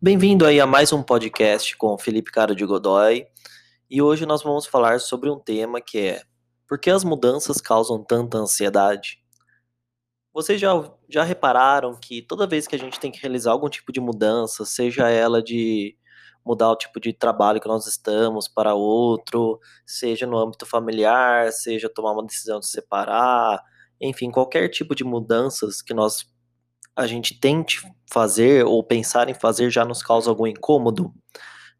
Bem-vindo aí a mais um podcast com Felipe Caro de Godoy. E hoje nós vamos falar sobre um tema que é por que as mudanças causam tanta ansiedade? Vocês já, já repararam que toda vez que a gente tem que realizar algum tipo de mudança, seja ela de mudar o tipo de trabalho que nós estamos para outro, seja no âmbito familiar, seja tomar uma decisão de separar, enfim, qualquer tipo de mudanças que nós a gente tente fazer ou pensar em fazer já nos causa algum incômodo,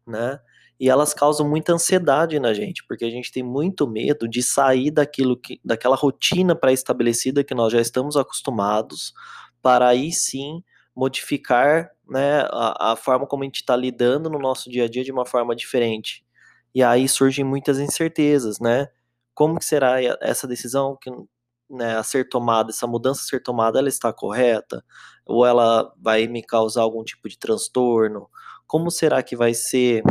né? E elas causam muita ansiedade na gente, porque a gente tem muito medo de sair daquilo que, daquela rotina pré-estabelecida que nós já estamos acostumados, para aí sim modificar né, a, a forma como a gente está lidando no nosso dia a dia de uma forma diferente. E aí surgem muitas incertezas, né? Como que será essa decisão que né, a ser tomada, essa mudança a ser tomada, ela está correta? Ou ela vai me causar algum tipo de transtorno? Como será que vai ser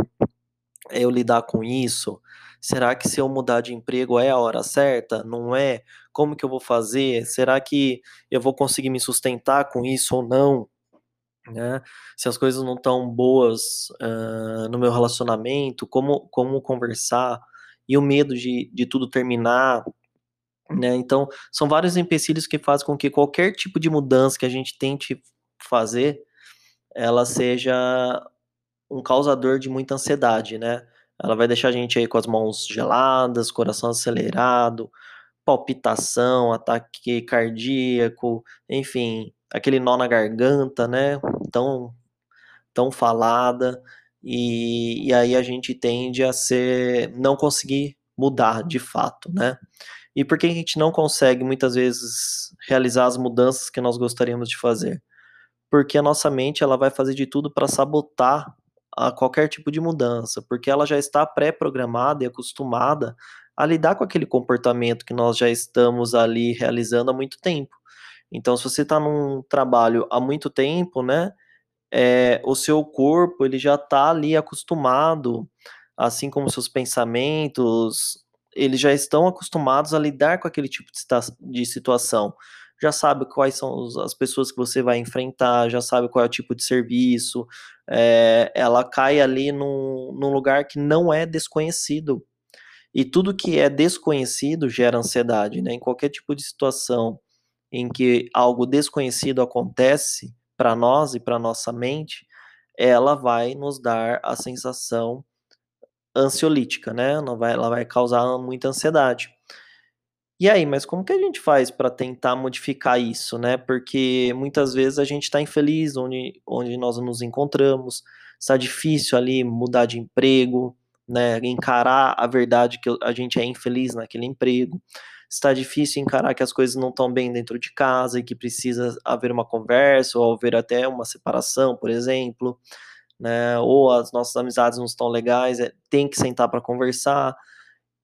eu lidar com isso? Será que se eu mudar de emprego é a hora certa? Não é? Como que eu vou fazer? Será que eu vou conseguir me sustentar com isso ou não? Né? Se as coisas não estão boas uh, no meu relacionamento, como, como conversar? E o medo de, de tudo terminar, né? Então, são vários empecilhos que fazem com que qualquer tipo de mudança que a gente tente fazer, ela seja um causador de muita ansiedade, né? Ela vai deixar a gente aí com as mãos geladas, coração acelerado, palpitação, ataque cardíaco, enfim, aquele nó na garganta, né? Tão, tão falada. E, e aí a gente tende a ser, não conseguir mudar de fato, né? E por que a gente não consegue muitas vezes realizar as mudanças que nós gostaríamos de fazer? Porque a nossa mente ela vai fazer de tudo para sabotar a qualquer tipo de mudança, porque ela já está pré-programada e acostumada a lidar com aquele comportamento que nós já estamos ali realizando há muito tempo. Então, se você está num trabalho há muito tempo, né, é, o seu corpo ele já está ali acostumado, assim como seus pensamentos, eles já estão acostumados a lidar com aquele tipo de, situação. Já sabe quais são as pessoas que você vai enfrentar, já sabe qual é o tipo de serviço. É, ela cai ali num, num lugar que não é desconhecido. E tudo que é desconhecido gera ansiedade, né? Em qualquer tipo de situação em que algo desconhecido acontece para nós e para nossa mente, ela vai nos dar a sensação ansiolítica, né? Não vai, ela vai causar muita ansiedade. E aí, mas como que a gente faz para tentar modificar isso, né? Porque muitas vezes a gente está infeliz onde, onde nós nos encontramos, está difícil ali mudar de emprego, né? Encarar a verdade que a gente é infeliz naquele emprego. Está difícil encarar que as coisas não estão bem dentro de casa e que precisa haver uma conversa ou haver até uma separação, por exemplo né? Ou as nossas amizades não estão legais, é, tem que sentar para conversar.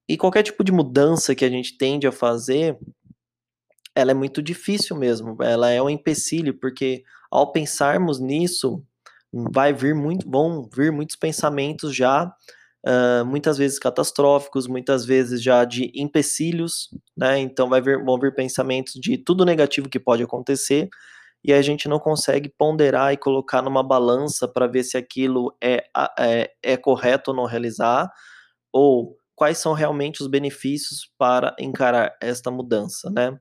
E qualquer tipo de mudança que a gente tende a fazer, ela é muito difícil mesmo. Ela é um empecilho, porque ao pensarmos nisso, vai vir muito, vão vir muitos pensamentos já, uh, muitas vezes catastróficos, muitas vezes já de empecilhos, né? Então vai vir, vão vir pensamentos de tudo negativo que pode acontecer e a gente não consegue ponderar e colocar numa balança para ver se aquilo é, é, é correto ou não realizar, ou quais são realmente os benefícios para encarar esta mudança, né?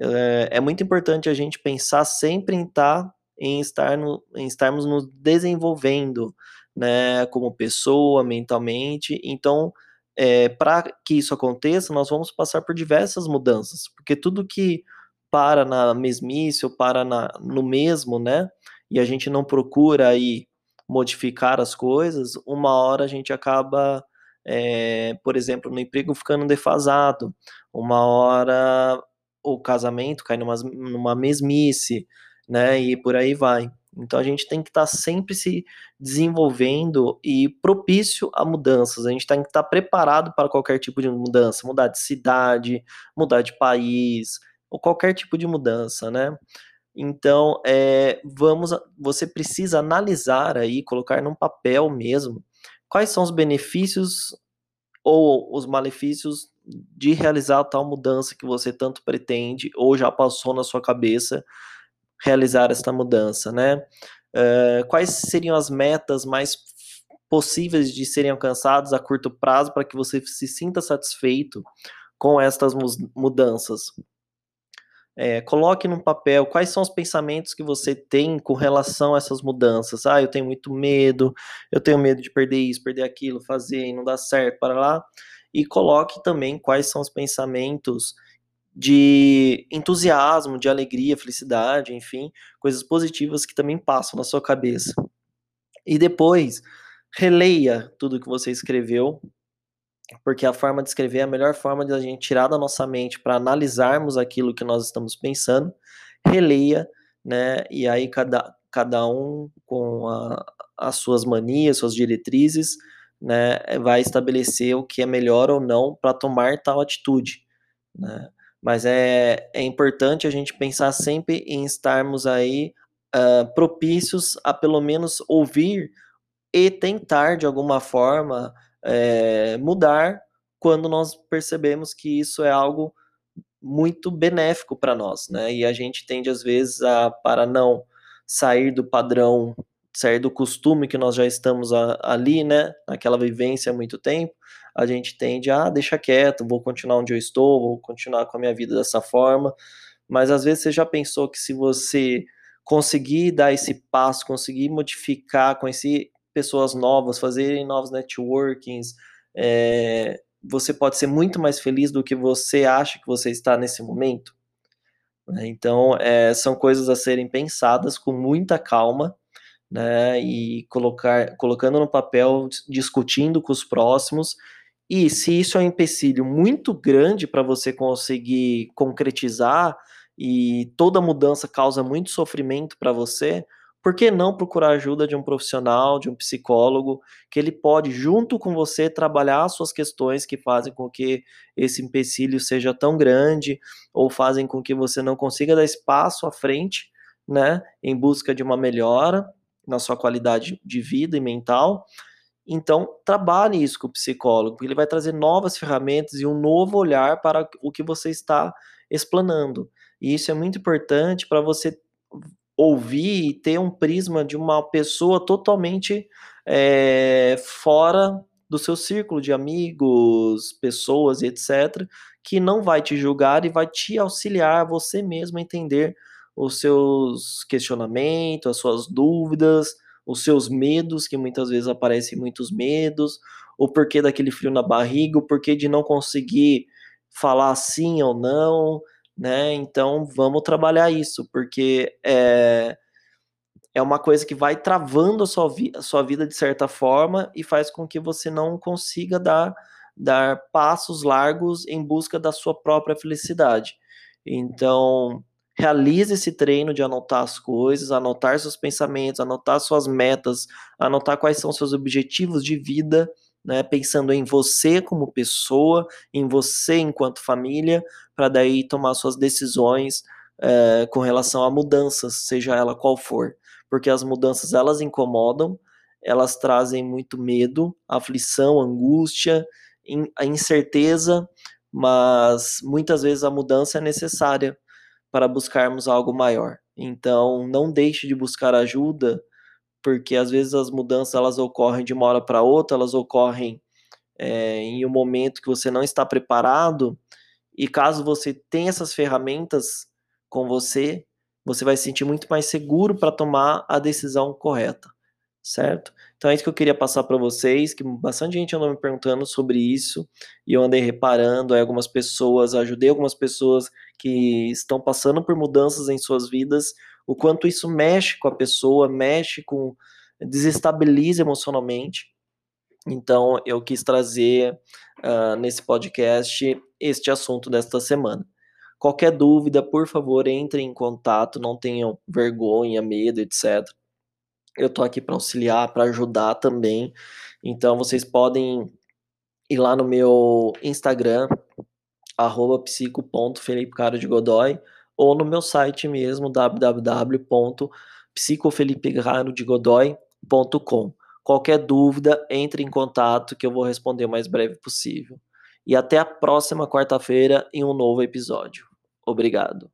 É, é muito importante a gente pensar sempre em estar tá, em estar no, em estarmos nos desenvolvendo, né, como pessoa, mentalmente. Então, é, para que isso aconteça, nós vamos passar por diversas mudanças, porque tudo que para na mesmice ou para na, no mesmo, né? E a gente não procura aí modificar as coisas, uma hora a gente acaba, é, por exemplo, no emprego ficando defasado, uma hora o casamento cai numa, numa mesmice, né? E por aí vai. Então a gente tem que estar tá sempre se desenvolvendo e propício a mudanças. A gente tem que estar tá preparado para qualquer tipo de mudança, mudar de cidade, mudar de país, ou qualquer tipo de mudança, né? Então, é, vamos, você precisa analisar aí, colocar num papel mesmo, quais são os benefícios ou os malefícios de realizar tal mudança que você tanto pretende ou já passou na sua cabeça realizar esta mudança, né? Uh, quais seriam as metas mais possíveis de serem alcançados a curto prazo para que você se sinta satisfeito com estas mudanças? É, coloque num papel quais são os pensamentos que você tem com relação a essas mudanças. Ah, eu tenho muito medo, eu tenho medo de perder isso, perder aquilo, fazer e não dar certo, para lá. E coloque também quais são os pensamentos de entusiasmo, de alegria, felicidade, enfim, coisas positivas que também passam na sua cabeça. E depois, releia tudo que você escreveu porque a forma de escrever é a melhor forma de a gente tirar da nossa mente para analisarmos aquilo que nós estamos pensando, releia, né? E aí cada, cada um com a, as suas manias, suas diretrizes, né, vai estabelecer o que é melhor ou não para tomar tal atitude, né? Mas é, é importante a gente pensar sempre em estarmos aí uh, propícios a pelo menos ouvir e tentar de alguma forma é, mudar quando nós percebemos que isso é algo muito benéfico para nós, né? E a gente tende às vezes a para não sair do padrão, sair do costume que nós já estamos a, ali, né? Naquela vivência há muito tempo, a gente tende a ah, deixar quieto, vou continuar onde eu estou, vou continuar com a minha vida dessa forma. Mas às vezes você já pensou que se você conseguir dar esse passo, conseguir modificar, conhecer pessoas novas, fazerem novos networkings, é, você pode ser muito mais feliz do que você acha que você está nesse momento. Né? Então, é, são coisas a serem pensadas com muita calma, né, e colocar, colocando no papel, discutindo com os próximos, e se isso é um empecilho muito grande para você conseguir concretizar, e toda mudança causa muito sofrimento para você, por que não procurar ajuda de um profissional, de um psicólogo, que ele pode, junto com você, trabalhar as suas questões que fazem com que esse empecilho seja tão grande ou fazem com que você não consiga dar espaço à frente, né, em busca de uma melhora na sua qualidade de vida e mental. Então, trabalhe isso com o psicólogo, porque ele vai trazer novas ferramentas e um novo olhar para o que você está explanando. E isso é muito importante para você ouvir e ter um prisma de uma pessoa totalmente é, fora do seu círculo de amigos, pessoas e etc., que não vai te julgar e vai te auxiliar você mesmo a entender os seus questionamentos, as suas dúvidas, os seus medos, que muitas vezes aparecem muitos medos, o porquê daquele frio na barriga, o porquê de não conseguir falar sim ou não, né? Então vamos trabalhar isso, porque é, é uma coisa que vai travando a sua, vi a sua vida de certa forma e faz com que você não consiga dar, dar passos largos em busca da sua própria felicidade. Então, realize esse treino de anotar as coisas, anotar seus pensamentos, anotar suas metas, anotar quais são seus objetivos de vida né, pensando em você como pessoa, em você enquanto família, para daí tomar suas decisões é, com relação a mudanças, seja ela qual for, porque as mudanças elas incomodam, elas trazem muito medo, aflição, angústia, in, a incerteza, mas muitas vezes a mudança é necessária para buscarmos algo maior. Então, não deixe de buscar ajuda porque às vezes as mudanças elas ocorrem de uma hora para outra, elas ocorrem é, em um momento que você não está preparado, e caso você tenha essas ferramentas com você, você vai se sentir muito mais seguro para tomar a decisão correta, certo? Então é isso que eu queria passar para vocês, que bastante gente andou me perguntando sobre isso, e eu andei reparando, aí algumas pessoas, ajudei algumas pessoas que estão passando por mudanças em suas vidas, o quanto isso mexe com a pessoa, mexe com. desestabiliza emocionalmente. Então, eu quis trazer uh, nesse podcast este assunto desta semana. Qualquer dúvida, por favor, entre em contato, não tenham vergonha, medo, etc. Eu estou aqui para auxiliar, para ajudar também. Então, vocês podem ir lá no meu Instagram, arroba psico.felipecarodegodoy, ou no meu site mesmo, www.psicofelipegarodegodoy.com. Qualquer dúvida, entre em contato que eu vou responder o mais breve possível. e até a próxima quarta-feira em um novo episódio. Obrigado.